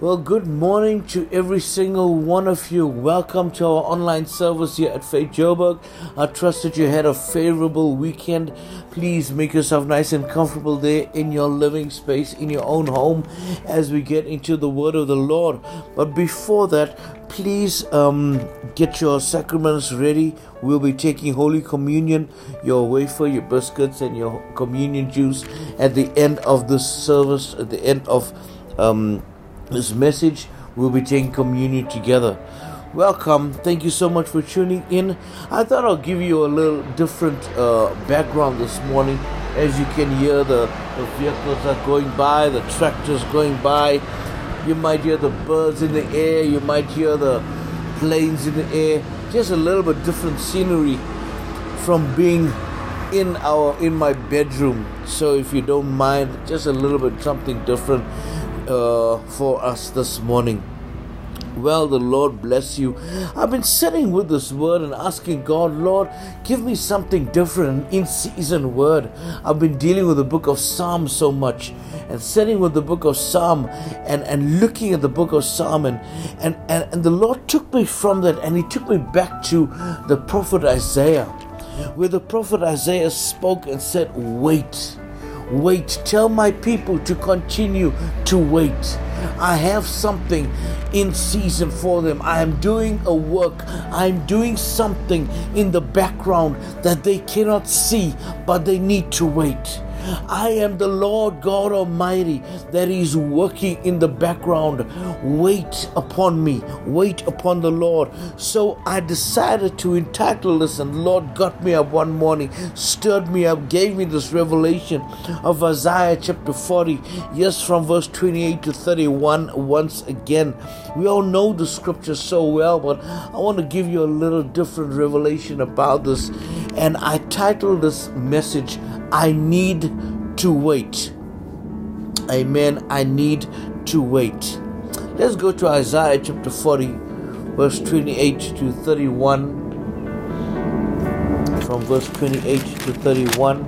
Well, good morning to every single one of you. Welcome to our online service here at Faith Joburg. I trust that you had a favorable weekend. Please make yourself nice and comfortable there in your living space, in your own home, as we get into the Word of the Lord. But before that, please um, get your sacraments ready. We'll be taking Holy Communion, your wafer, your biscuits, and your communion juice at the end of this service, at the end of um, this message. We'll be taking communion together. Welcome. Thank you so much for tuning in. I thought I'll give you a little different uh, background this morning. As you can hear, the, the vehicles are going by, the tractors going by. You might hear the birds in the air, you might hear the planes in the air. Just a little bit different scenery from being in our in my bedroom. So if you don't mind, just a little bit something different uh, for us this morning. Well, the Lord bless you. I've been sitting with this word and asking God, Lord, give me something different, an in season word. I've been dealing with the book of Psalms so much and sitting with the book of Psalm and, and looking at the book of Psalm and, and, and, and the Lord took me from that and He took me back to the prophet Isaiah, where the prophet Isaiah spoke and said, Wait Wait, tell my people to continue to wait. I have something in season for them. I am doing a work. I'm doing something in the background that they cannot see, but they need to wait. I am the Lord God Almighty that is working in the background. Wait upon me, wait upon the Lord. So I decided to entitle this, and the Lord got me up one morning, stirred me up, gave me this revelation of Isaiah chapter 40, yes, from verse 28 to 31 once again. We all know the scripture so well, but I want to give you a little different revelation about this. And I titled this message, I need to wait. Amen. I need to wait. Let's go to Isaiah chapter 40, verse 28 to 31. From verse 28 to 31.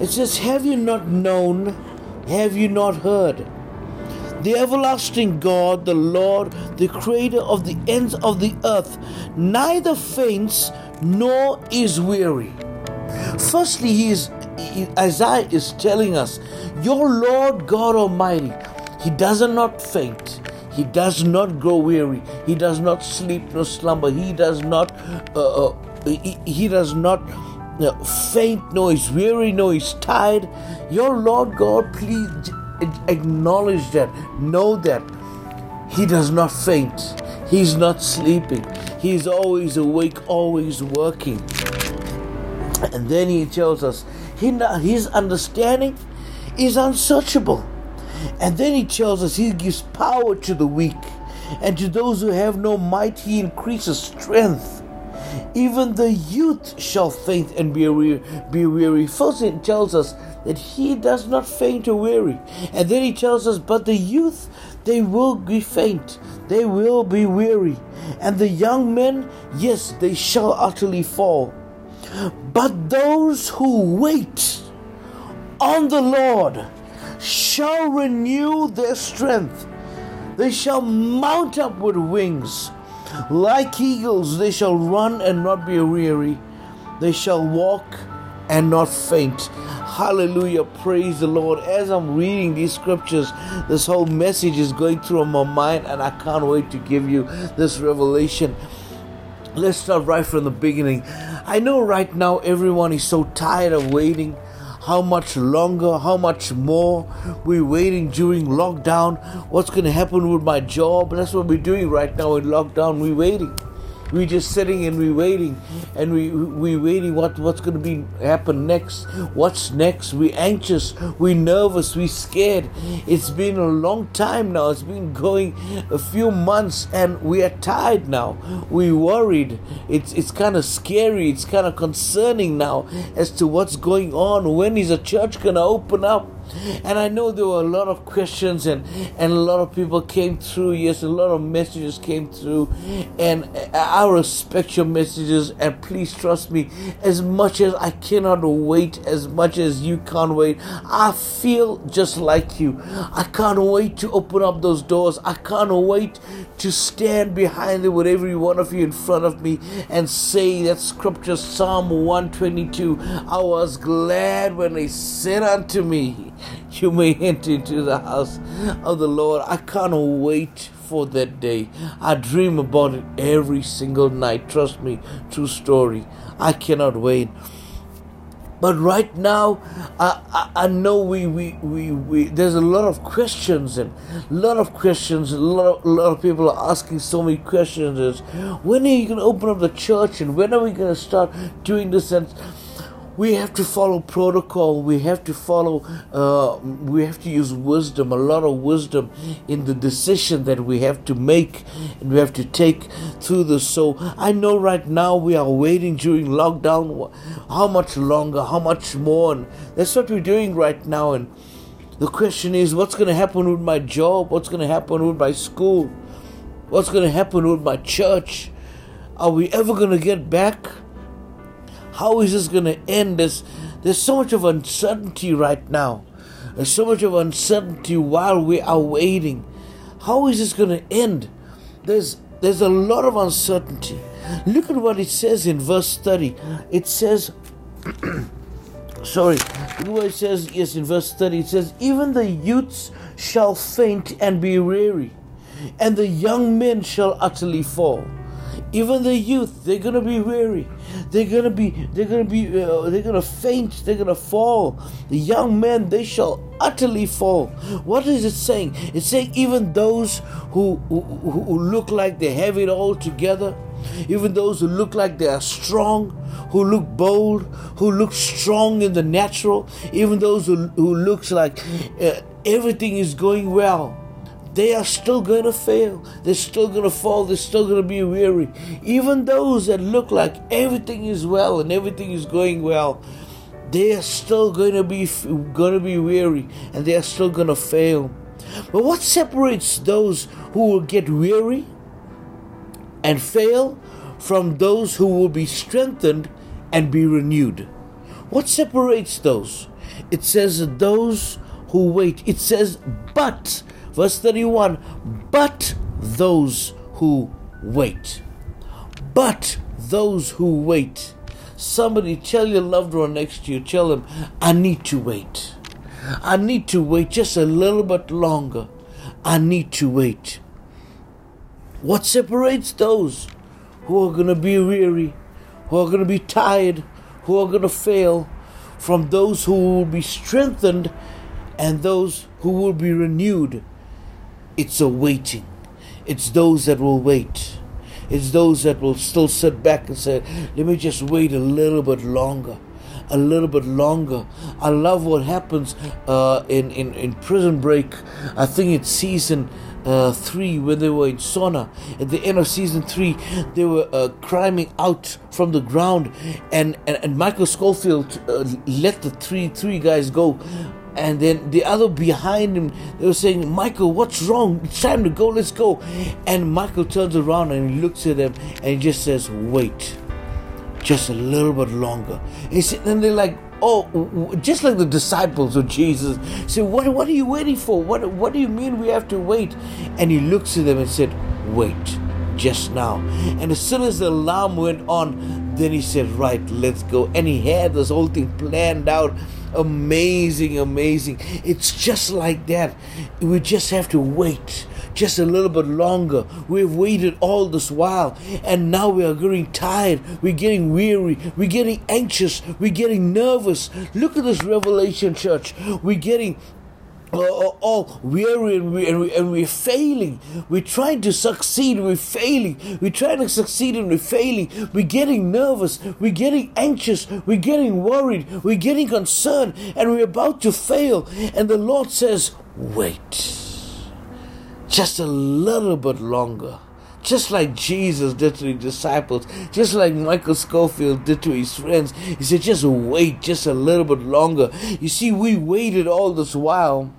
It says, Have you not known? Have you not heard? The everlasting God, the Lord, the creator of the ends of the earth, neither faints nor is weary. Firstly, he is Isaiah is telling us, Your Lord God Almighty, He does not faint. He does not grow weary. He does not sleep nor slumber. He does not. Uh, uh, he, he, does not uh, faint nor is weary nor is tired. Your Lord God, please acknowledge that. Know that He does not faint. He's not sleeping. He's always awake, always working. And then he tells us his understanding is unsearchable. And then he tells us he gives power to the weak, and to those who have no might, he increases strength. Even the youth shall faint and be weary. Be weary. First, it tells us that he does not faint or weary, and then he tells us, but the youth they will be faint, they will be weary, and the young men, yes, they shall utterly fall. But those who wait on the Lord shall renew their strength. They shall mount up with wings. Like eagles, they shall run and not be weary. They shall walk and not faint. Hallelujah. Praise the Lord. As I'm reading these scriptures, this whole message is going through my mind, and I can't wait to give you this revelation. Let's start right from the beginning. I know right now everyone is so tired of waiting. How much longer? How much more? We're waiting during lockdown. What's going to happen with my job? That's what we're doing right now in lockdown. We're waiting. We're just sitting and we're waiting, and we we waiting what what's going to be happen next. What's next? We're anxious. We're nervous. We're scared. It's been a long time now. It's been going a few months, and we are tired now. We're worried. It's it's kind of scary. It's kind of concerning now as to what's going on. When is a church going to open up? And I know there were a lot of questions and, and a lot of people came through. Yes, a lot of messages came through. And I respect your messages. And please trust me, as much as I cannot wait, as much as you can't wait, I feel just like you. I can't wait to open up those doors. I can't wait to stand behind it with every one of you in front of me and say that scripture, Psalm 122. I was glad when they said unto me, You may enter into the house of the Lord. I can't wait for that day. I dream about it every single night. Trust me, true story. I cannot wait. But right now, I, I, I, know we, we, we, we, there's a lot of questions and a lot of questions. A lot of, a lot of people are asking so many questions. Is when are you going to open up the church and when are we going to start doing this? And we have to follow protocol. We have to follow uh, we have to use wisdom a lot of wisdom in the decision that we have to make and we have to take through this. So i know right now we are waiting during lockdown. How much longer? How much more? And that's what we're doing right now. And the question is what's going to happen with my job? What's going to happen with my school? What's going to happen with my church? Are we ever going to get back how is this going to end? There's, there's so much of uncertainty right now. There's so much of uncertainty while we are waiting. How is this going to end? There's, there's a lot of uncertainty. Look at what it says in verse 30. It says, sorry, look it says, yes, in verse 30. It says, Even the youths shall faint and be weary, and the young men shall utterly fall. Even the youth, they're gonna be weary. They're gonna be, they're gonna be, uh, they're gonna faint. They're gonna fall. The young men, they shall utterly fall. What is it saying? It's saying even those who who, who look like they have it all together, even those who look like they are strong, who look bold, who look strong in the natural, even those who, who looks like uh, everything is going well they are still going to fail. They're still going to fall. They're still going to be weary. Even those that look like everything is well and everything is going well, they are still going to be going to be weary and they are still going to fail. But what separates those who will get weary and fail from those who will be strengthened and be renewed? What separates those? It says that those who wait. It says, but Verse 31 But those who wait. But those who wait. Somebody tell your loved one next to you, tell them, I need to wait. I need to wait just a little bit longer. I need to wait. What separates those who are going to be weary, who are going to be tired, who are going to fail, from those who will be strengthened and those who will be renewed? It's a waiting. It's those that will wait. It's those that will still sit back and say, let me just wait a little bit longer. A little bit longer. I love what happens uh, in, in, in Prison Break. I think it's season uh, three when they were in Sona. At the end of season three, they were uh, climbing out from the ground, and, and, and Michael Scofield uh, let the three three guys go and then the other behind him they were saying michael what's wrong? It's time to go. Let's go. And michael turns around and he looks at them and he just says wait just a little bit longer. And they're like oh just like the disciples of jesus. Say what, what are you waiting for? What, what do you mean we have to wait? And he looks at them and said wait just now. And as soon as the alarm went on then he said right let's go. And he had this whole thing planned out amazing, amazing. It's just like that. We just have to wait just a little bit longer. We've waited all this while, and now we are getting tired. We're getting weary. We're getting anxious. We're getting nervous. Look at this Revelation Church. We're getting all, all weary and, we, and, we, and we're failing. We're trying to succeed, and we're failing. We're trying to succeed and we're failing. We're getting nervous, we're getting anxious, we're getting worried, we're getting concerned, and we're about to fail. And the Lord says, Wait just a little bit longer just like Jesus did to his disciples, just like Michael Scofield did to his friends. He said, just wait just a little bit longer. You see, we waited all this while.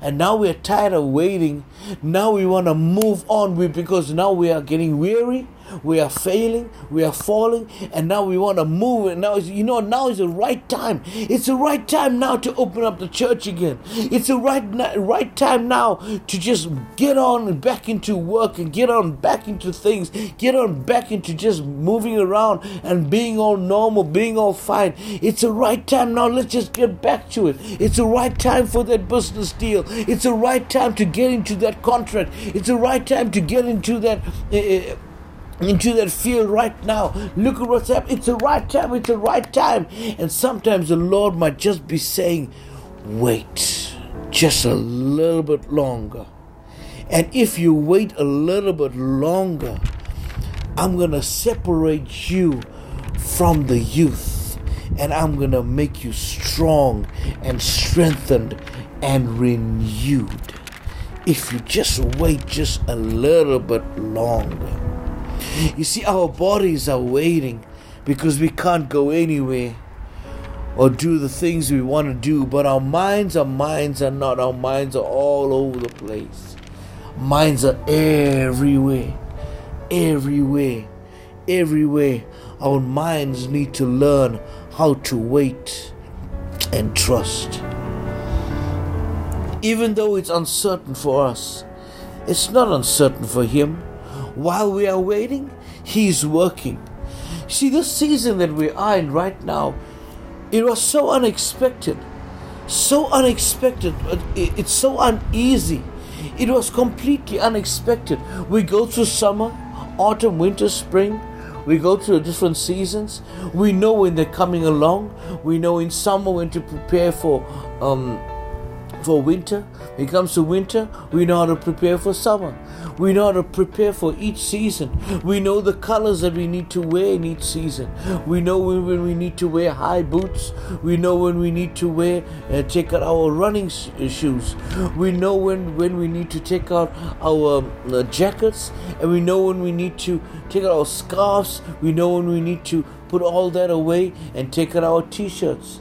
And now we're tired of waiting. Now we want to move on because now we are getting weary we are failing, we are falling, and now we want to move. And now, you know, now is the right time. It's the right time now to open up the church again. It's the right right time now to just get on back into work and get on back into things. Get on back into just moving around and being all normal, being all fine. It's the right time now. Let's just get back to it. It's the right time for that business deal. It's the right time to get into that contract. It's the right time to get into that. Uh, into that field right now. Look at what's happening. It's the right time. It's the right time. And sometimes the Lord might just be saying, wait just a little bit longer. And if you wait a little bit longer, I'm going to separate you from the youth and I'm going to make you strong and strengthened and renewed. If you just wait just a little bit longer. You see, our bodies are waiting because we can't go anywhere or do the things we want to do, but our minds, our minds are not. Our minds are all over the place. Minds are everywhere, everywhere, everywhere. Our minds need to learn how to wait and trust. Even though it's uncertain for us, it's not uncertain for Him while we are waiting, He is working. See, this season that we are in right now, it was so unexpected. So unexpected. It's so uneasy. It was completely unexpected. We go through summer, autumn, winter, spring. We go through different seasons. We know when they're coming along. We know in summer when to prepare for um, for winter. When it comes to winter, we know how to prepare for summer. We know how to prepare for each season. We know the colors that we need to wear in each season. We know when, we need to wear high boots. We know when we need to wear uh, take out our running sh- uh, shoes. We know when when we need to take out our um, uh, jackets, and we know when we need to take out our scarves. We know when we need to put all that away and take out our t-shirts.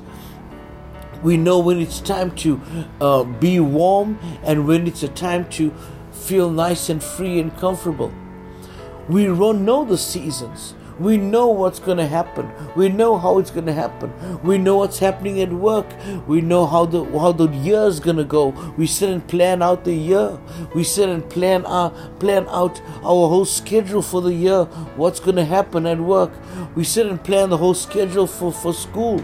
We know when it's time to uh, be warm and when it's a time to feel nice and free and comfortable. We don't know the seasons. We know what's going to happen. We know how it's going to happen. We know what's happening at work. We know how the how the year is going to go. We sit and plan out the year. We sit and plan our plan out our whole schedule for the year. What's going to happen at work? We sit and plan the whole schedule for for school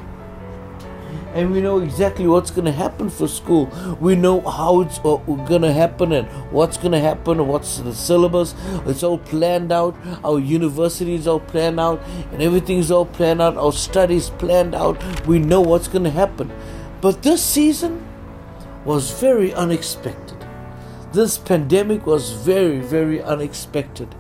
and we know exactly what's going to happen for school. We know how it's uh, going to happen and what's going to happen what's the syllabus. It's all planned out. Our university is all planned out and everything's all planned out. Our studies planned out. We know what's going to happen. But this season was very unexpected. This pandemic was very, very unexpected.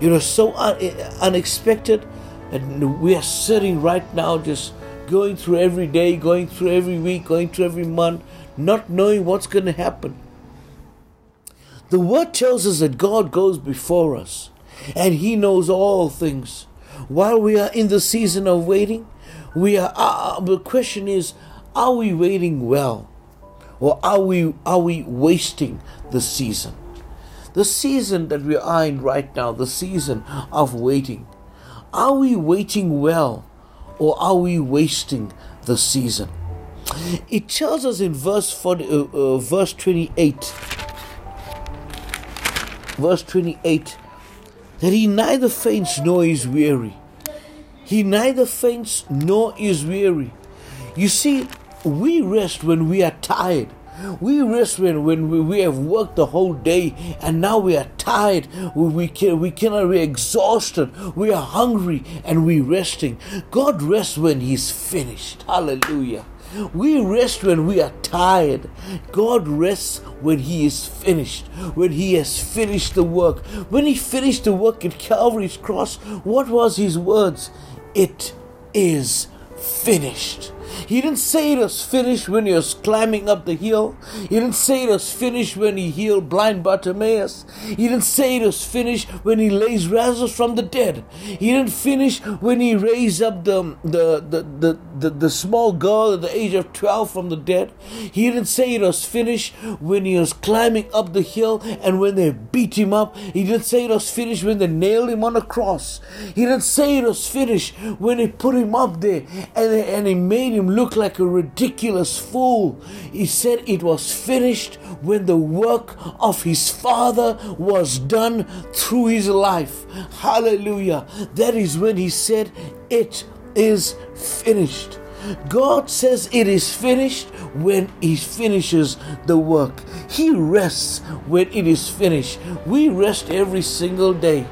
It was so un- unexpected, and we are sitting right now just going through every day, going through every week, going through every month, not knowing what's going to happen. The word tells us that God goes before us and He knows all things. While we are in the season of waiting, we are. Uh, the question is, are we waiting well, or are we are we wasting the season? The season that we are in right now, the season of waiting, are we waiting well, or are we wasting the season? It tells us in verse 40, uh, uh, verse 28, verse 28, that he neither faints nor is weary. He neither faints nor is weary. You see, we rest when we are tired. We rest when, when we, we have worked the whole day and now we are tired. We, we, can, we cannot, we're exhausted. We are hungry and we're resting. God rests when He's finished. Hallelujah. We rest when we are tired. God rests when He is finished, when He has finished the work. When He finished the work at Calvary's cross, what was His words? It is finished. He didn't say it was finished when he was climbing up the hill. He didn't say it was finished when he healed blind Bartimaeus. He didn't say it was finished when he raised Lazarus from the dead. He didn't finish when he raised up the, the, the, the, the, the small girl at the age of 12 from the dead. He didn't say it was finished when he was climbing up the hill and when they beat him up. He didn't say it was finished when they nailed him on a cross. He didn't say it was finished when they put him up there and, and he made him look like a ridiculous fool. He said it was finished when the work of his Father was done through his life. Hallelujah. That is when he said, It is finished. God says it is finished when He finishes the work. He rests when it is finished. We rest every single day.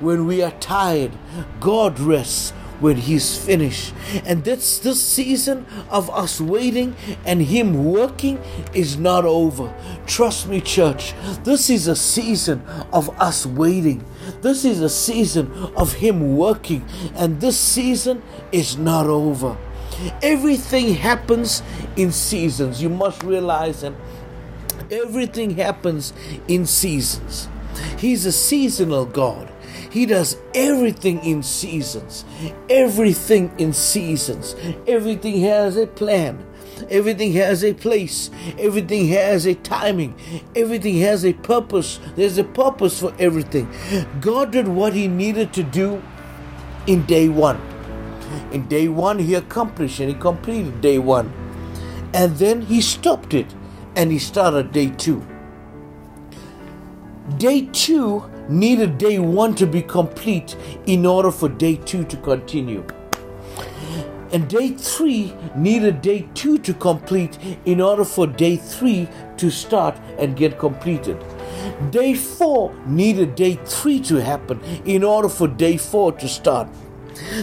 When we are tired, God rests when He's finished. And that's this season of us waiting and Him working is not over. Trust me, church. This is a season of us waiting. This is a season of Him working. And this season is not over. Everything happens in seasons. You must realize that everything happens in seasons. He's a seasonal God. He does everything in seasons. Everything in seasons. Everything has a plan. Everything has a place. Everything has a timing. Everything has a purpose. There's a purpose for everything. God did what He needed to do in day one. In day one, he accomplished and he completed day one. And then he stopped it and he started day two. Day two needed day one to be complete in order for day two to continue. And day three needed day two to complete in order for day three to start and get completed. Day four needed day three to happen in order for day four to start.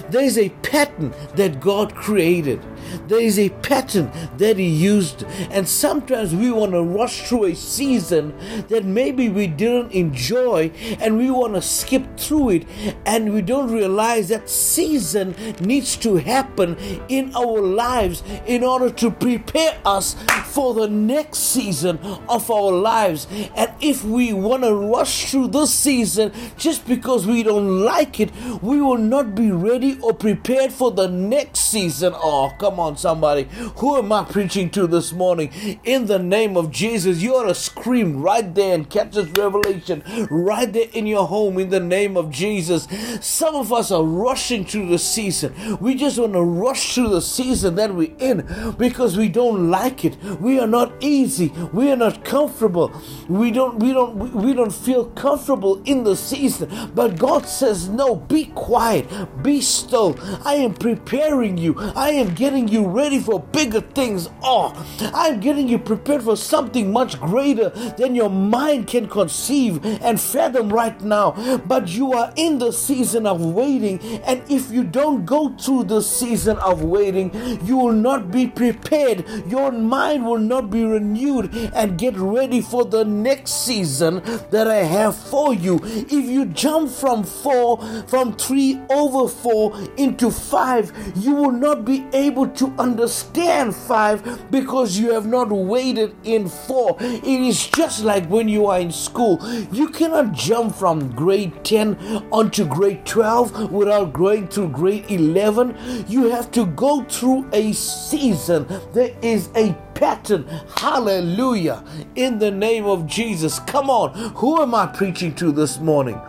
There is a pattern that God created. There is a pattern that He used. And sometimes we want to rush through a season that maybe we didn't enjoy and we want to skip through it. And we don't realize that season needs to happen in our lives in order to prepare us for the next season of our lives. And if we want to rush through this season just because we don't like it, we will not be ready or prepared for the next season. Oh, come on, somebody. Who am I preaching to this morning? In the name of Jesus, you ought to scream right there and catch this revelation right there in your home in the name of Jesus. Some of us are rushing through the season. We just want to rush through the season that we're in because we don't like it. We are not easy. We are not comfortable. We don't we don't we don't feel comfortable in the season. But God says, "No, be quiet. Be still. I am preparing you. I am getting you ready for bigger things. Oh, I'm getting you prepared for something much greater than your mind can conceive and fathom right now. But you are in the season of waiting, and if you don't go through the season of waiting, you will not be prepared. Your mind will not be renewed and get ready for the next season that I have for you. If you jump from four, from three over four into five, you will not be able to understand five because you have not waited in four. It is just like when you are in school. You cannot jump from grade 10 onto grade 12 without going through grade 11. You have to go through a season. There is a pattern. Hallelujah. In the name of Jesus. Come on. Who am I preaching to this morning?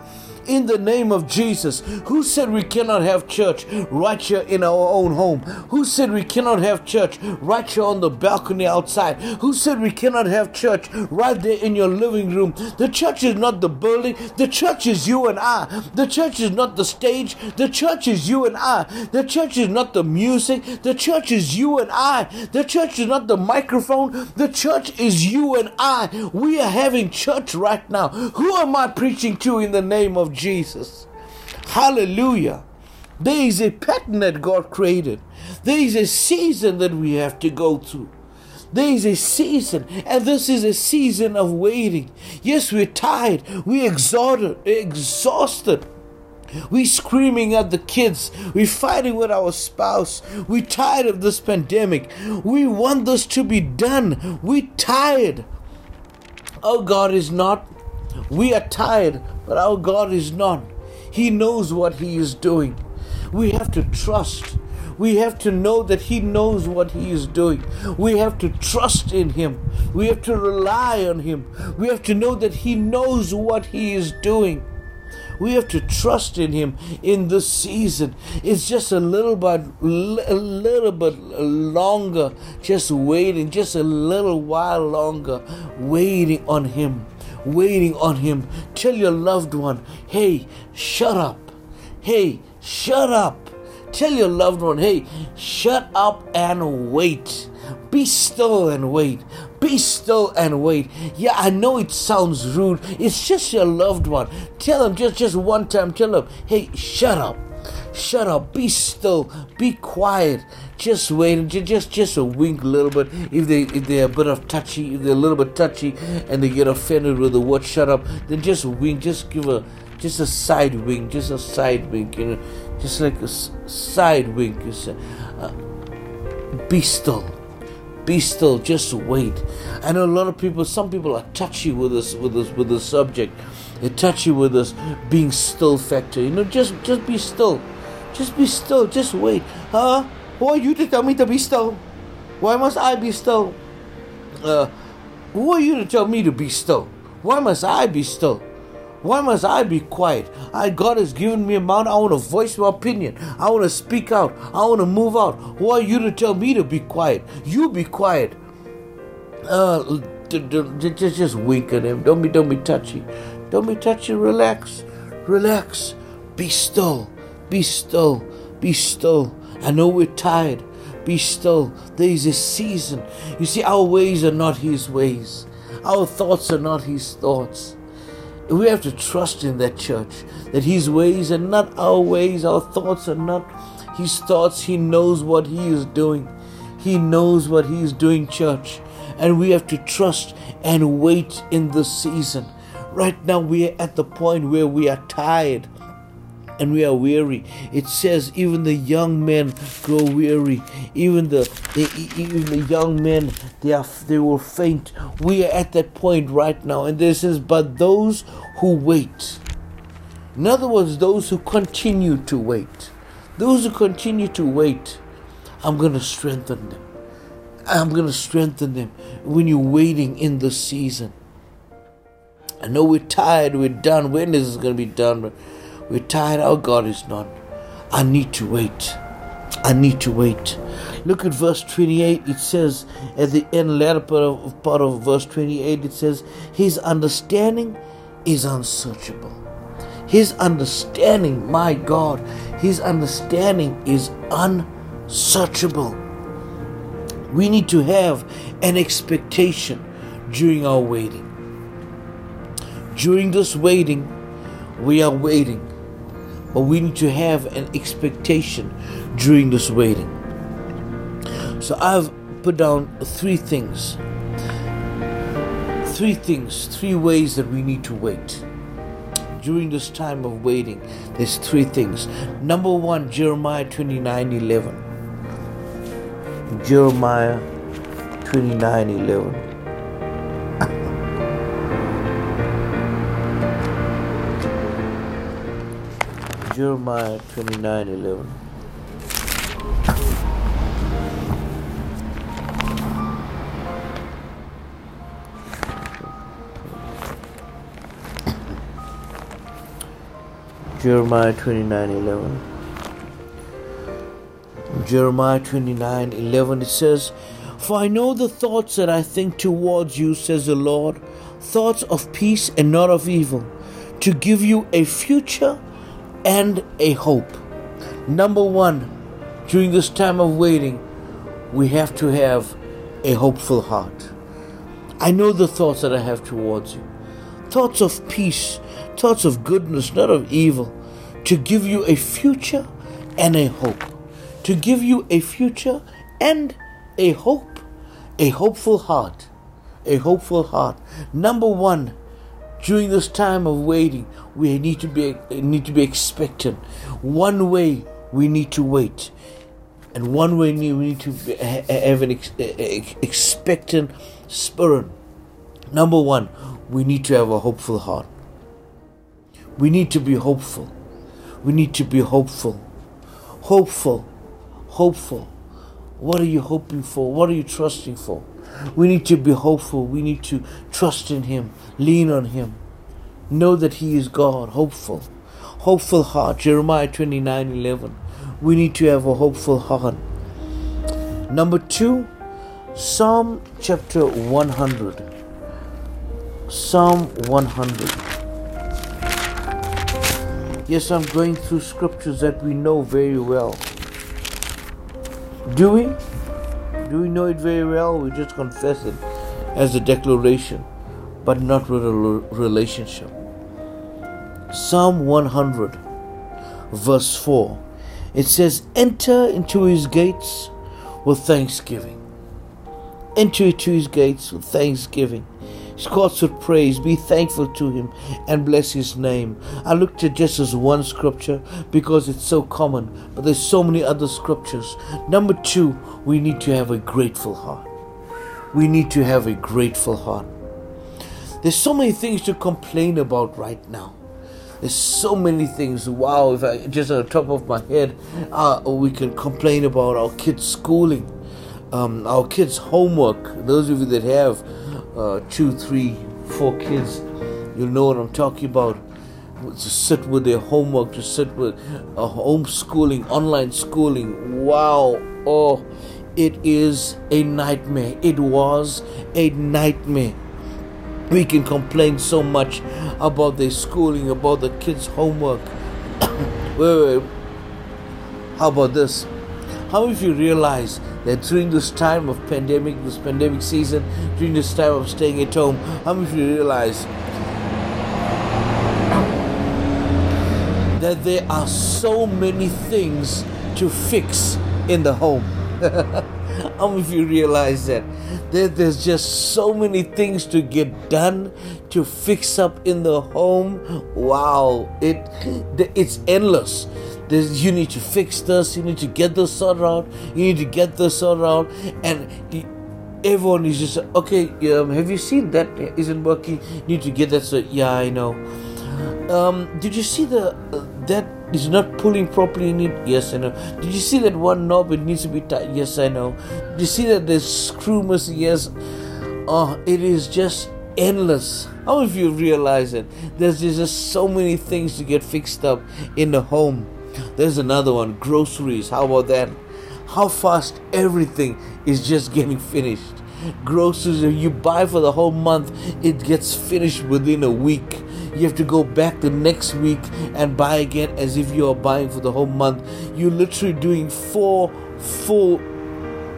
In the name of Jesus. Who said we cannot have church right here in our own home? Who said we cannot have church right here on the balcony outside? Who said we cannot have church right there in your living room? The church is not the building, the church is you and I. The church is not the stage, the church is you and I. The church is not the music, the church is you and I. The church is not the microphone, the church is you and I. We are having church right now. Who am I preaching to in the name of Jesus. Hallelujah. There is a pattern that God created. There is a season that we have to go through. There is a season, and this is a season of waiting. Yes, we're tired, we're exhausted, exhausted. We're screaming at the kids. We're fighting with our spouse. We're tired of this pandemic. We want this to be done. We're tired. Oh, God is not. We are tired, but our God is none. He knows what He is doing. We have to trust. We have to know that He knows what He is doing. We have to trust in Him. We have to rely on Him. We have to know that He knows what He is doing. We have to trust in Him in this season. It's just a little bit, a little bit longer, just waiting, just a little while longer, waiting on Him, waiting on Him. Tell your loved one, hey, shut up. Hey, shut up. Tell your loved one, hey, shut up and wait. Be still and wait. Be still and wait. Yeah, I know it sounds rude. It's just your loved one. Tell them just just one time. Tell them, hey, shut up. Shut up. Be still. Be quiet. Just wait. Just just just a wink a little bit. If they if they're a bit of touchy, if they're a little bit touchy, and they get offended with the word "shut up," then just wink. Just give a just a side wink. Just a side wink. You know just like a side wink. You say, uh, be still, be still. Just wait. I know a lot of people. Some people are touchy with this with this with the subject. They're touchy with this being still factor. You know, just just be still. Just be still. Just wait. Huh? Who are you to tell me to be still? Why must I be still? Uh, who are you to tell me to be still? Why must I be still? Why must I be quiet? I God has given me a mouth. I want to voice my opinion. I want to speak out. I want to move out. Who are you to tell me to be quiet? You be quiet. Uh, just just at him. Don't be don't be touchy. Don't be touchy. Relax, relax. Be still. Be still. Be still. I know we're tired. Be still. There is a season. You see, our ways are not His ways. Our thoughts are not His thoughts. We have to trust in that church that His ways are not our ways, our thoughts are not His thoughts. He knows what He is doing. He knows what He is doing, church. And we have to trust and wait in the season. Right now, we are at the point where we are tired and we are weary. It says even the young men grow weary. Even the, even the young men they are they will faint. We are at that point right now, and this says, but those who wait. In other words, those who continue to wait. Those who continue to wait, I'm going to strengthen them. I'm going to strengthen them when you're waiting in the season. I know we're tired, we're done. When is this is going to be done? We're tired. Our oh, God is not. I need to wait. I need to wait. Look at verse 28. It says at the end, latter part of, part of verse 28, it says, His understanding is unsearchable. His understanding, my God, His understanding is unsearchable. We need to have an expectation during our waiting. During this waiting, we are waiting but we need to have an expectation during this waiting. So I've put down three things. Three things, three ways that we need to wait. During this time of waiting, there's three things. Number one, Jeremiah 29 11. Jeremiah 29 11. Jeremiah 29 11. Jeremiah 29 11. Jeremiah 29 11 it says, For I know the thoughts that I think towards you, says the Lord, thoughts of peace and not of evil, to give you a future and a hope. Number one, during this time of waiting, we have to have a hopeful heart. I know the thoughts that I have towards you thoughts of peace, thoughts of goodness, not of evil, to give you a future and a hope. To give you a future and a hope, a hopeful heart. A hopeful heart. Number one, During this time of waiting, we need to be need to be expectant. One way we need to wait, and one way we need to have an ex, expectant spirit. Number one, we need to have a hopeful heart. We need to be hopeful. We need to be hopeful. Hopeful. Hopeful. What are you hoping for? What are you trusting for? We need to be hopeful. We need to trust in Him, lean on Him, know that He is God. Hopeful. Hopeful heart. Jeremiah 29 11. We need to have a hopeful heart. Number two, Psalm chapter 100. Psalm 100. Yes, I'm going through scriptures that we know very well. Do we? Do we know it very well? We just confess it as a declaration, but not with a relationship. Psalm 100, verse 4. It says, Enter into his gates with thanksgiving. Enter into his gates with thanksgiving courts with praise. Be thankful to him and bless his name. I looked at just as one scripture because it's so common, but there's so many other scriptures. Number two, we need to have a grateful heart. We need to have a grateful heart. There's so many things to complain about right now. There's so many things. Wow, if I just on the top of my head, uh, we can complain about our kids' schooling, um, our kids' homework. Those of you that have uh, two, three, four kids, you'll know what I'm talking about. To sit with their homework, to sit with uh, homeschooling, online schooling. Wow. Oh, it is a nightmare. It was a nightmare. We can complain so much about their schooling, about the kids' homework. wait, wait. How about this? How of you realize that during this time of pandemic, this pandemic season, during this time of staying at home, how many of you realize that there are so many things to fix in the home? How many of you realize that? that? There's just so many things to get done, to fix up in the home. Wow, it it's endless. You need to fix this, you need to get this sorted out, you need to get this sorted out, and everyone is just okay. Um, have you seen that isn't working? You need to get that. So yeah, I know. Um, did you see the uh, that is not pulling properly? You need yes, I know. Did you see that one knob? It needs to be tight. Yes, I know. Did you see that there's screw missing? Yes. Oh, it is just endless. How many of you realize it? There's just so many things to get fixed up in the home. There's another one groceries. How about that? How fast everything is just getting finished. Groceries you buy for the whole month, it gets finished within a week. You have to go back the next week and buy again as if you are buying for the whole month. You're literally doing four full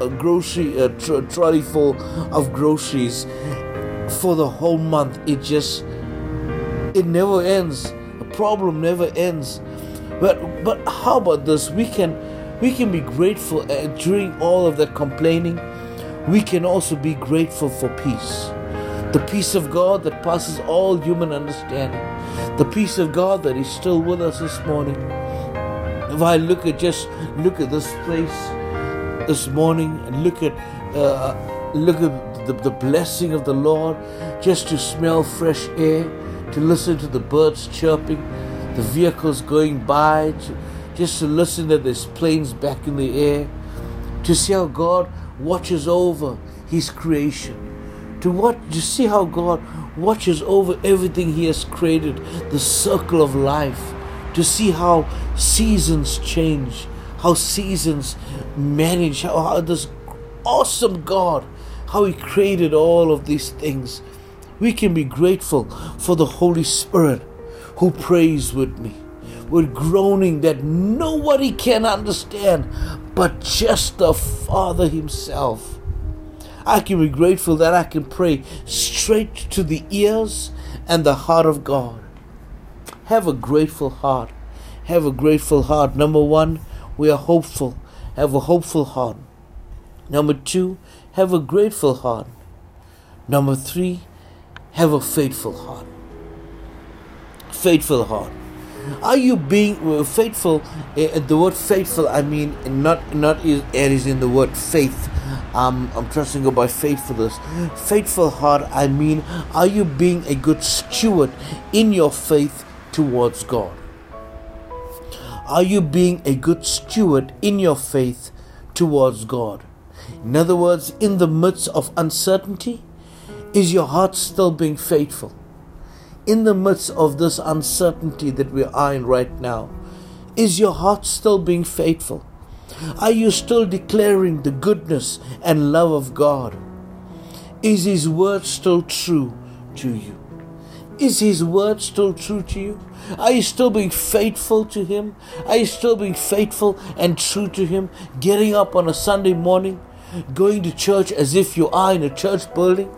uh, grocery uh, tr- trolley full of groceries for the whole month. It just it never ends. The problem never ends. But but how about this? We can we can be grateful uh, during all of that complaining. We can also be grateful for peace. The peace of God that passes all human understanding. The peace of God that is still with us this morning. If I look at just look at this place this morning and look at uh, look at the, the blessing of the Lord, just to smell fresh air, to listen to the birds chirping, the vehicles going by, to, just to listen that there's planes back in the air, to see how God watches over His creation, to what to see how God watches over everything He has created, the circle of life, to see how seasons change, how seasons manage, how, how this awesome God, how He created all of these things. We can be grateful for the Holy Spirit who prays with me with groaning that nobody can understand but just the Father Himself. I can be grateful that I can pray straight to the ears and the heart of God. Have a grateful heart. Have a grateful heart. Number one, we are hopeful. Have a hopeful heart. Number two, have a grateful heart. Number three, have a faithful heart. Faithful heart? Are you being uh, faithful? Uh, the word faithful, I mean, not not is it is in the word faith. Um, I'm trusting God by faithfulness. Faithful heart, I mean, are you being a good steward in your faith towards God? Are you being a good steward in your faith towards God? In other words, in the midst of uncertainty, is your heart still being faithful? In the midst of this uncertainty that we are in right now, is your heart still being faithful? Are you still declaring the goodness and love of God? Is His word still true to you? Is His word still true to you? Are you still being faithful to Him? Are you still being faithful and true to Him? Getting up on a Sunday morning, going to church as if you are in a church building?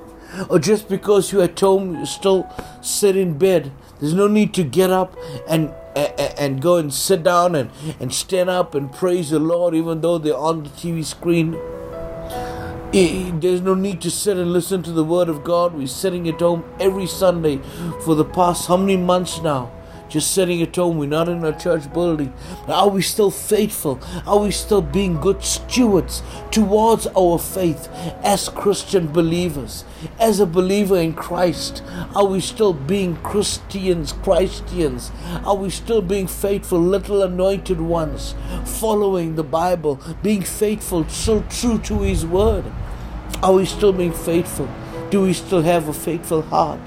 Or just because you're at home, you still sit in bed? There's no need to get up and and go and sit down and, and stand up and praise the Lord, even though they're on the TV screen. There's no need to sit and listen to the Word of God. We're sitting at home every Sunday for the past how many months now? Just sitting at home. We're not in a church building. Are we still faithful? Are we still being good stewards towards our faith as Christian believers? As a believer in Christ, are we still being Christians, Christians? Are we still being faithful, little anointed ones, following the Bible, being faithful, so true to His Word? Are we still being faithful? Do we still have a faithful heart?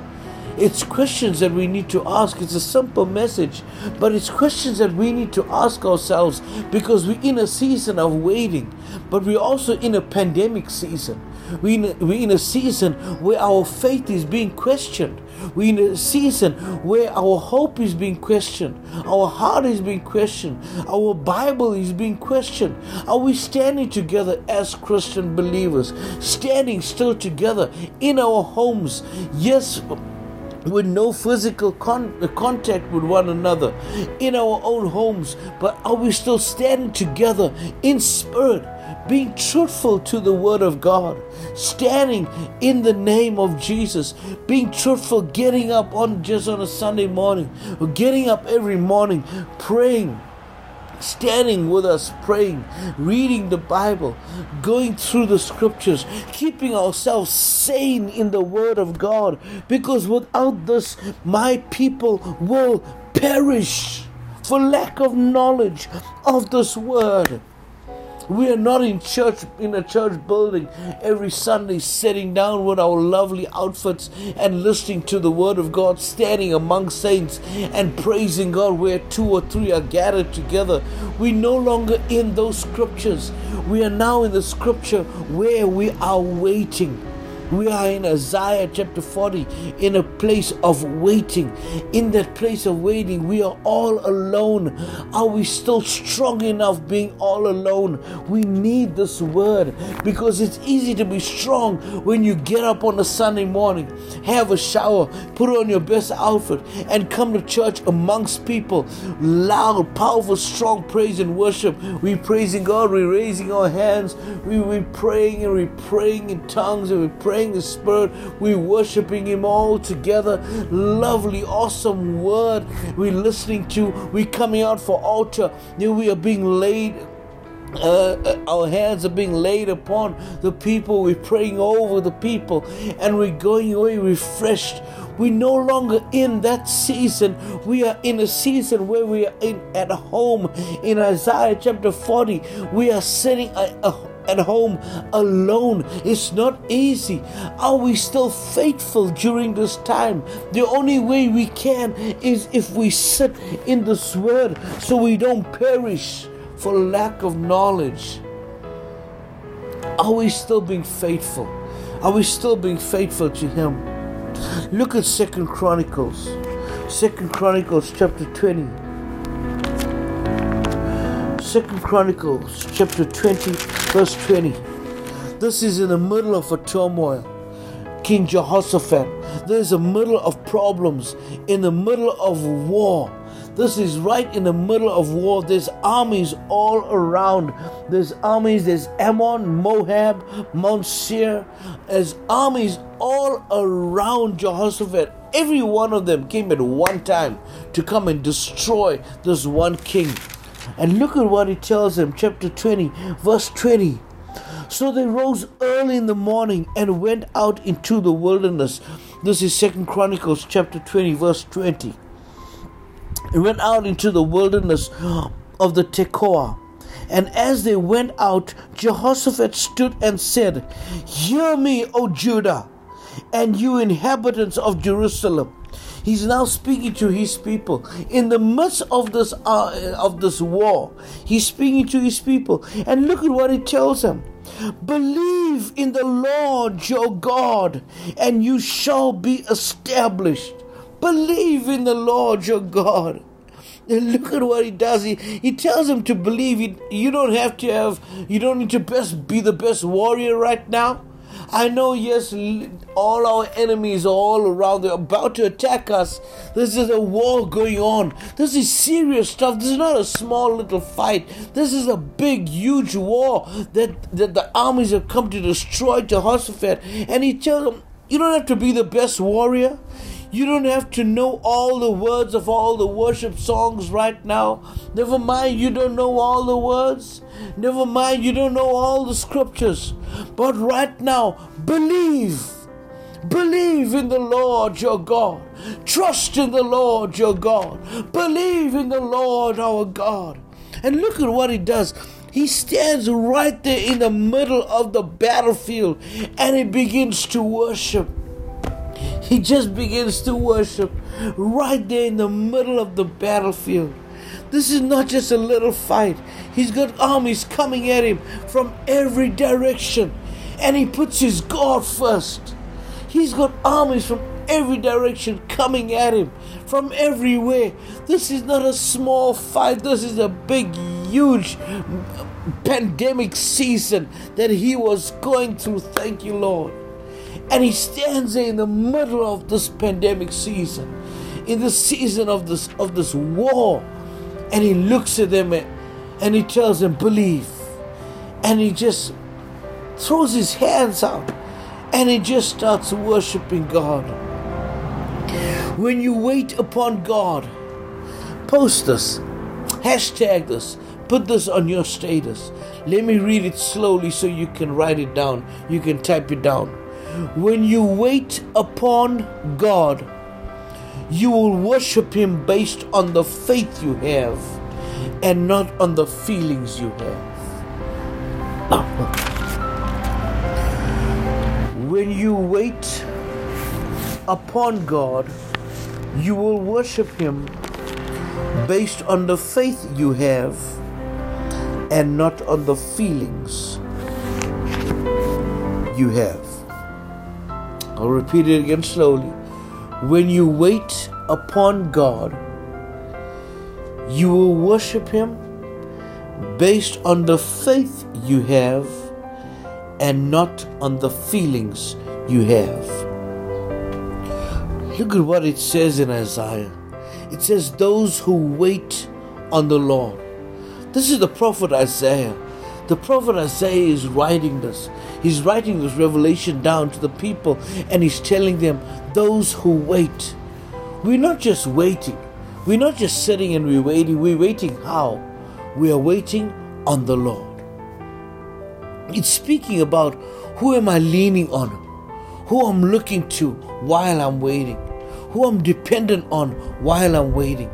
It's questions that we need to ask. It's a simple message, but it's questions that we need to ask ourselves because we're in a season of waiting, but we're also in a pandemic season. We're in, a, we're in a season where our faith is being questioned. We're in a season where our hope is being questioned, our heart is being questioned, our Bible is being questioned. Are we standing together as Christian believers, standing still together in our homes? Yes with no physical con- contact with one another in our own homes, but are we still standing together in spirit, being truthful to the Word of God, standing in the name of Jesus, being truthful, getting up on just on a Sunday morning, or getting up every morning, praying standing with us, praying, reading the Bible, going through the scriptures, keeping ourselves sane in the Word of God. Because without this, my people will perish for lack of knowledge of this Word. We are not in church in a church building every Sunday sitting down with our lovely outfits and listening to the word of God, standing among saints and praising God where two or three are gathered together. We no longer in those scriptures. We are now in the scripture where we are waiting we are in Isaiah chapter 40 in a place of waiting. In that place of waiting, we are all alone. Are we still strong enough being all alone? We need this word because it's easy to be strong when you get up on a Sunday morning, have a shower, put on your best outfit, and come to church amongst people. Loud, powerful, strong praise and worship. We're praising God, we're raising our hands, we we praying and we're praying in tongues and we praying praying the Spirit. We're worshiping Him all together. Lovely, awesome word we're listening to. We're coming out for altar. We are being laid uh, uh, our hands are being laid upon the people. We're praying over the people, and we're going away refreshed. We're no longer in that season. We are in a season where we are in at home. In Isaiah chapter 40, we are sitting a, a at home alone. It's not easy. Are we still faithful during this time? The only way we can is if we sit in this word so we don't perish for lack of knowledge. Are we still being faithful? Are we still being faithful to Him? Look at Second Chronicles. Second Chronicles chapter 20. Second Chronicles chapter 20, verse 20. This is in the middle of a turmoil. King Jehoshaphat, there's a middle of problems, in the middle of war. This is right in the middle of war. There's armies all around. There's armies, there's Ammon, Moab, Mount Seir. There's armies all around Jehoshaphat Every one of them came at one time to come and destroy this one king. And look at what he tells them, chapter 20, verse 20. So they rose early in the morning and went out into the wilderness. This is Second Chronicles chapter 20, verse 20. They went out into the wilderness of the Tekoa. And as they went out, Jehoshaphat stood and said, Hear me, O Judah, and you inhabitants of Jerusalem. He's now speaking to his people in the midst of this uh, of this war. He's speaking to his people, and look at what he tells them: Believe in the Lord your God, and you shall be established. Believe in the Lord your God. And look at what he does. He, he tells them to believe. He, you don't have to have, you don't need to best be the best warrior right now. I know, yes, all our enemies are all around. They're about to attack us. This is a war going on. This is serious stuff. This is not a small little fight. This is a big, huge war that, that the armies have come to destroy Jehoshaphat. And he tells them, you don't have to be the best warrior. You don't have to know all the words of all the worship songs right now. Never mind, you don't know all the words. Never mind, you don't know all the scriptures. But right now, believe. Believe in the Lord your God. Trust in the Lord your God. Believe in the Lord our God. And look at what he does. He stands right there in the middle of the battlefield and he begins to worship. He just begins to worship right there in the middle of the battlefield. This is not just a little fight. He's got armies coming at him from every direction. And he puts his God first. He's got armies from every direction coming at him from everywhere. This is not a small fight. This is a big, huge pandemic season that he was going through. Thank you, Lord. And he stands there in the middle of this pandemic season, in the season of this of this war, and he looks at them and and he tells them, believe. And he just throws his hands out and he just starts worshiping God. When you wait upon God, post this, hashtag this, put this on your status. Let me read it slowly so you can write it down. You can type it down. When you wait upon God, you will worship Him based on the faith you have and not on the feelings you have. when you wait upon God, you will worship Him based on the faith you have and not on the feelings you have. I'll repeat it again slowly. When you wait upon God, you will worship Him based on the faith you have and not on the feelings you have. Look at what it says in Isaiah. It says, Those who wait on the Lord. This is the prophet Isaiah. The prophet Isaiah is writing this. He's writing this revelation down to the people and he's telling them, those who wait. We're not just waiting. We're not just sitting and we're waiting. We're waiting how? We are waiting on the Lord. It's speaking about who am I leaning on? Who I'm looking to while I'm waiting? Who I'm dependent on while I'm waiting?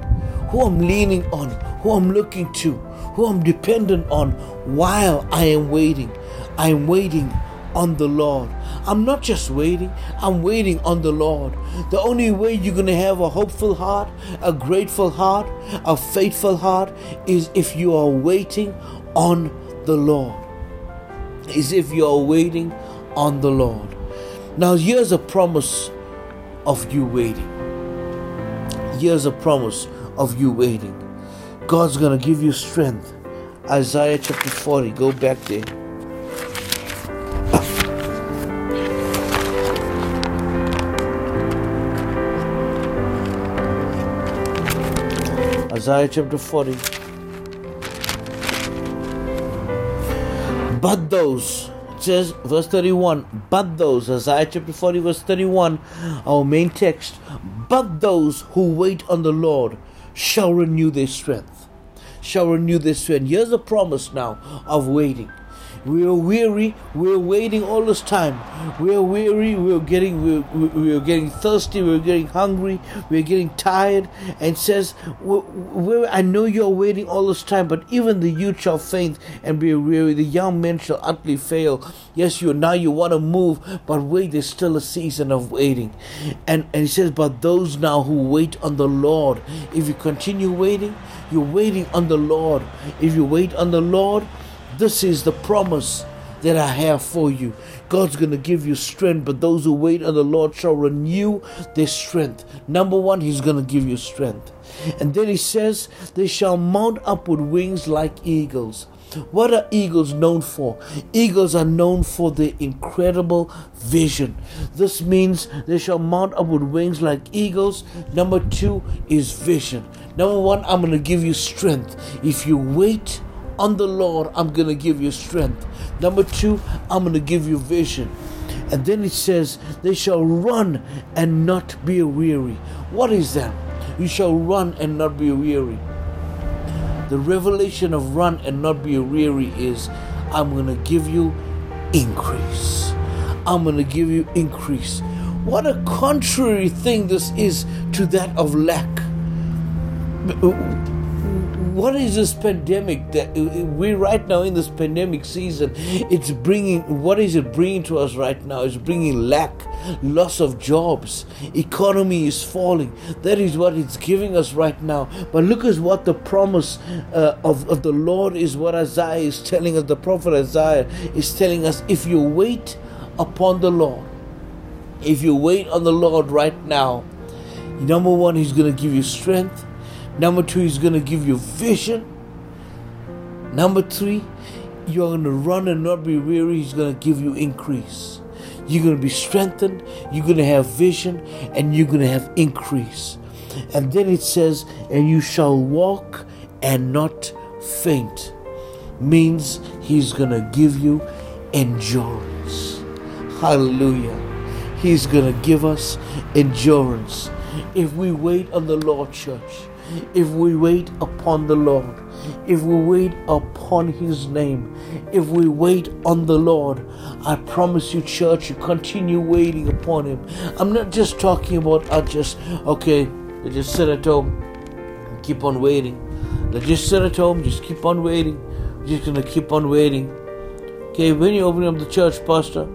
Who I'm leaning on? Who I'm looking to? who I'm dependent on while I am waiting. I am waiting on the Lord. I'm not just waiting, I'm waiting on the Lord. The only way you're going to have a hopeful heart, a grateful heart, a faithful heart is if you are waiting on the Lord. Is if you are waiting on the Lord. Now, here's a promise of you waiting. Here's a promise of you waiting. God's going to give you strength. Isaiah chapter 40, go back there. Isaiah chapter 40. But those, it says, verse 31, but those, Isaiah chapter 40, verse 31, our main text, but those who wait on the Lord shall renew their strength. Shall renew their strength. Here's a promise now of waiting. We are weary. We're waiting all this time. We're weary. We're getting we're, we're getting thirsty. We're getting hungry. We're getting tired. And says, "I know you're waiting all this time, but even the youth shall faint and be weary. The young men shall utterly fail. Yes, you now you want to move, but wait. There's still a season of waiting." And and he says, "But those now who wait on the Lord, if you continue waiting, you're waiting on the Lord. If you wait on the Lord." This is the promise that I have for you. God's going to give you strength, but those who wait on the Lord shall renew their strength. Number one, He's going to give you strength. And then He says, They shall mount up with wings like eagles. What are eagles known for? Eagles are known for their incredible vision. This means they shall mount up with wings like eagles. Number two is vision. Number one, I'm going to give you strength. If you wait on the Lord, I'm going to give you strength. Number two, I'm going to give you vision. And then it says, They shall run and not be weary. What is that? You shall run and not be weary. The revelation of run and not be weary is I'm going to give you increase. I'm going to give you increase. What a contrary thing this is to that of lack what is this pandemic that we're right now in this pandemic season? It's bringing, what is it bringing to us right now? It's bringing lack, loss of jobs, economy is falling. That is what it's giving us right now. But look at what the promise uh, of, of the Lord is, what Isaiah is telling us, the prophet Isaiah is telling us if you wait upon the Lord, if you wait on the Lord right now, number one, He's going to give you strength. Number two, He's going to give you vision. Number three, you're going to run and not be weary. He's going to give you increase. You're going to be strengthened. You're going to have vision and you're going to have increase. And then it says, and you shall walk and not faint. Means He's going to give you endurance. Hallelujah. He's going to give us endurance. If we wait on the Lord, church, if we wait upon the Lord, if we wait upon His name, if we wait on the Lord, I promise you, church, you continue waiting upon Him. I'm not just talking about I just okay, just sit at home, keep on waiting. Let's just sit at home, just keep on waiting. Just gonna keep on waiting. Okay, when you open up the church, Pastor,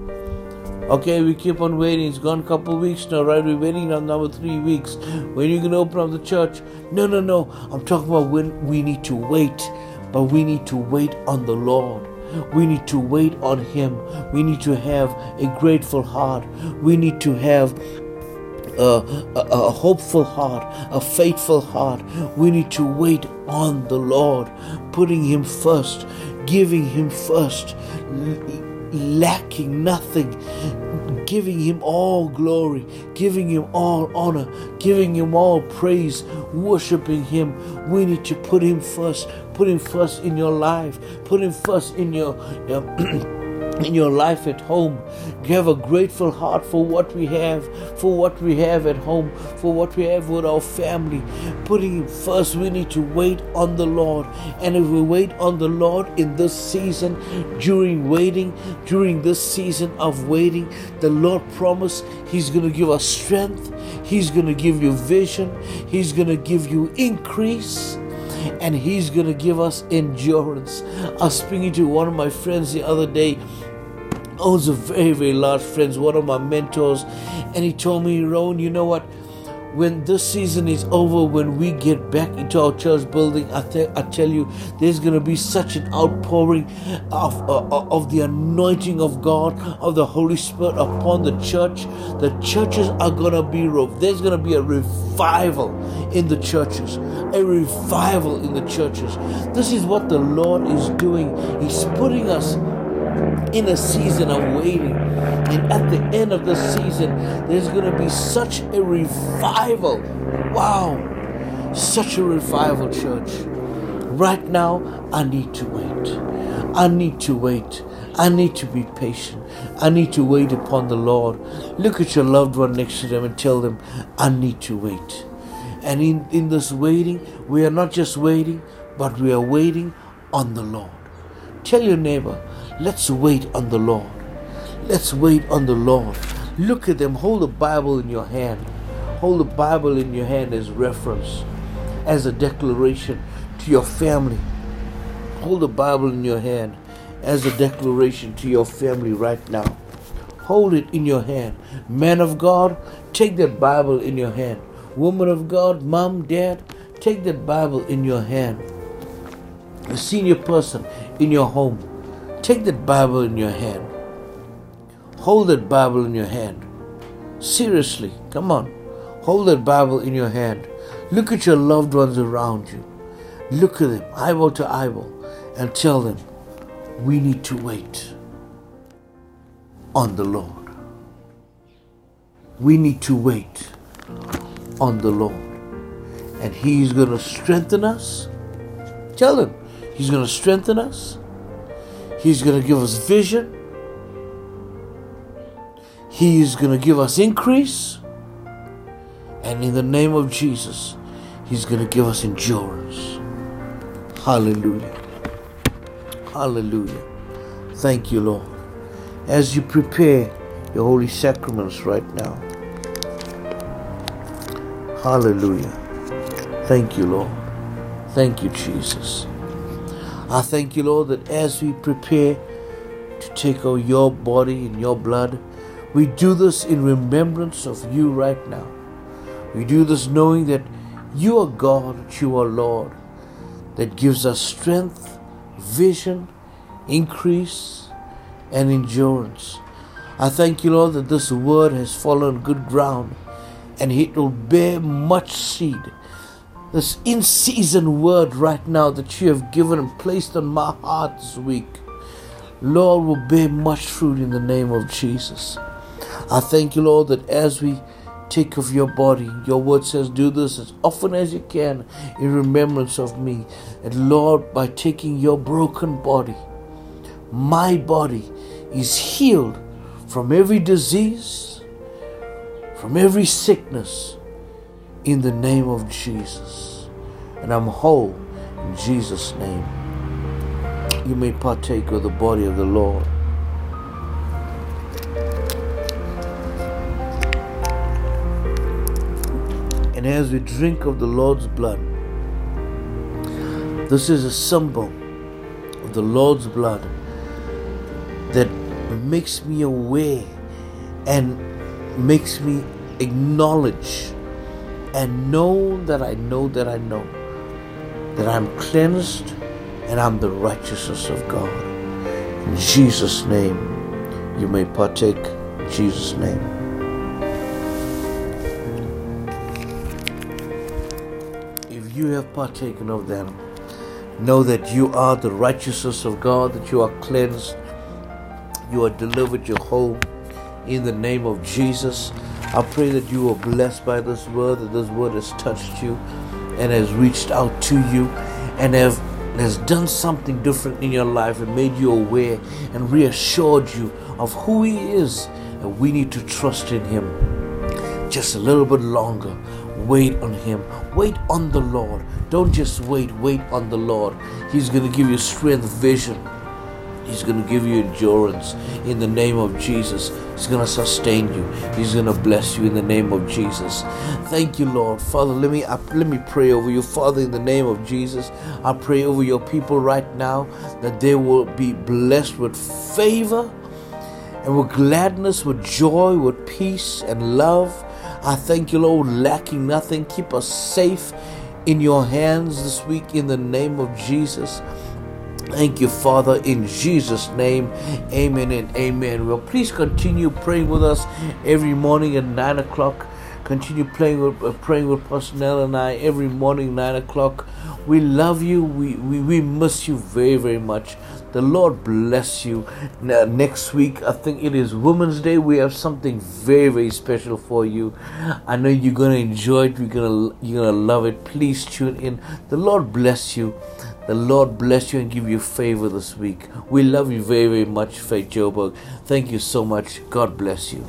Okay, we keep on waiting. It's gone a couple weeks now, right? We're waiting now another three weeks. When you to open up the church? No, no, no. I'm talking about when we need to wait, but we need to wait on the Lord. We need to wait on Him. We need to have a grateful heart. We need to have a, a, a, hopeful heart, a faithful heart. We need to wait on the Lord, putting Him first, giving Him first lacking nothing, giving Him all glory, giving Him all honor, giving Him all praise, worshiping Him. We need to put Him first, put Him first in your life, put Him first in your. your in your life at home. Have a grateful heart for what we have, for what we have at home, for what we have with our family. Putting first, we need to wait on the Lord. And if we wait on the Lord in this season, during waiting, during this season of waiting, the Lord promised He's going to give us strength, He's going to give you vision, He's going to give you increase and he's going to give us endurance. I was speaking to one of my friends the other day owns a very, very large friends, one of my mentors, and he told me, Rowan, you know what? When this season is over, when we get back into our church building, I, th- I tell you, there's going to be such an outpouring of, uh, of the anointing of God, of the Holy Spirit upon the church. The churches are going to be, there's going to be a revival in the churches, a revival in the churches. This is what the Lord is doing. He's putting us in a season of waiting. And at the end of the season, there's going to be such a revival. Wow. Such a revival, church. Right now, I need to wait. I need to wait. I need to be patient. I need to wait upon the Lord. Look at your loved one next to them and tell them, I need to wait. And in, in this waiting, we are not just waiting, but we are waiting on the Lord. Tell your neighbor, let's wait on the Lord. Let's wait on the Lord. Look at them. Hold the Bible in your hand. Hold the Bible in your hand as reference, as a declaration to your family. Hold the Bible in your hand as a declaration to your family right now. Hold it in your hand. Man of God, take that Bible in your hand. Woman of God, mom, dad, take that Bible in your hand. A senior person in your home, take that Bible in your hand. Hold that Bible in your hand. Seriously, come on. Hold that Bible in your hand. Look at your loved ones around you. Look at them, eyeball to eyeball, and tell them, we need to wait on the Lord. We need to wait on the Lord. And He's going to strengthen us. Tell Him, He's going to strengthen us. He's going to give us vision. He is going to give us increase. And in the name of Jesus, He's going to give us endurance. Hallelujah. Hallelujah. Thank you, Lord. As you prepare your holy sacraments right now. Hallelujah. Thank you, Lord. Thank you, Jesus. I thank you, Lord, that as we prepare to take out your body and your blood, we do this in remembrance of you right now. We do this knowing that you are God, that you are Lord, that gives us strength, vision, increase, and endurance. I thank you, Lord, that this word has fallen good ground and it will bear much seed. This in season word right now that you have given and placed on my heart this week, Lord, will bear much fruit in the name of Jesus. I thank you, Lord, that as we take of your body, your word says, do this as often as you can in remembrance of me. And Lord, by taking your broken body, my body is healed from every disease, from every sickness, in the name of Jesus. And I'm whole in Jesus' name. You may partake of the body of the Lord. And as we drink of the Lord's blood, this is a symbol of the Lord's blood that makes me aware and makes me acknowledge and know that I know that I know that I'm cleansed and I'm the righteousness of God. In Jesus' name, you may partake. In Jesus' name. If you have partaken of them, know that you are the righteousness of God, that you are cleansed, you are delivered, you're whole. In the name of Jesus, I pray that you are blessed by this word, that this word has touched you and has reached out to you and have has done something different in your life and made you aware and reassured you of who he is. And we need to trust in him. Just a little bit longer. Wait on him. Wait on the lord. Don't just wait. Wait on the lord. He's going to give you strength vision He's going to give you endurance in the name of Jesus. He's going to sustain you. He's going to bless you in the name of Jesus. Thank you, Lord. Father, let me let me pray over you. Father, in the name of Jesus, I pray over your people right now that they will be blessed with favor and with gladness, with joy, with peace and love. I thank you, Lord, lacking nothing. Keep us safe in your hands this week in the name of Jesus. Thank you, Father, in Jesus' name. Amen and amen. Well, please continue praying with us every morning at 9 o'clock. Continue playing with, uh, praying with Personnel and I every morning, 9 o'clock. We love you. We, we, we miss you very, very much. The Lord bless you. Now, next week, I think it is Women's Day. We have something very, very special for you. I know you're gonna enjoy it. You're gonna you're gonna love it. Please tune in. The Lord bless you. The Lord bless you and give you favor this week. We love you very, very much, Faith Joburg. Thank you so much. God bless you.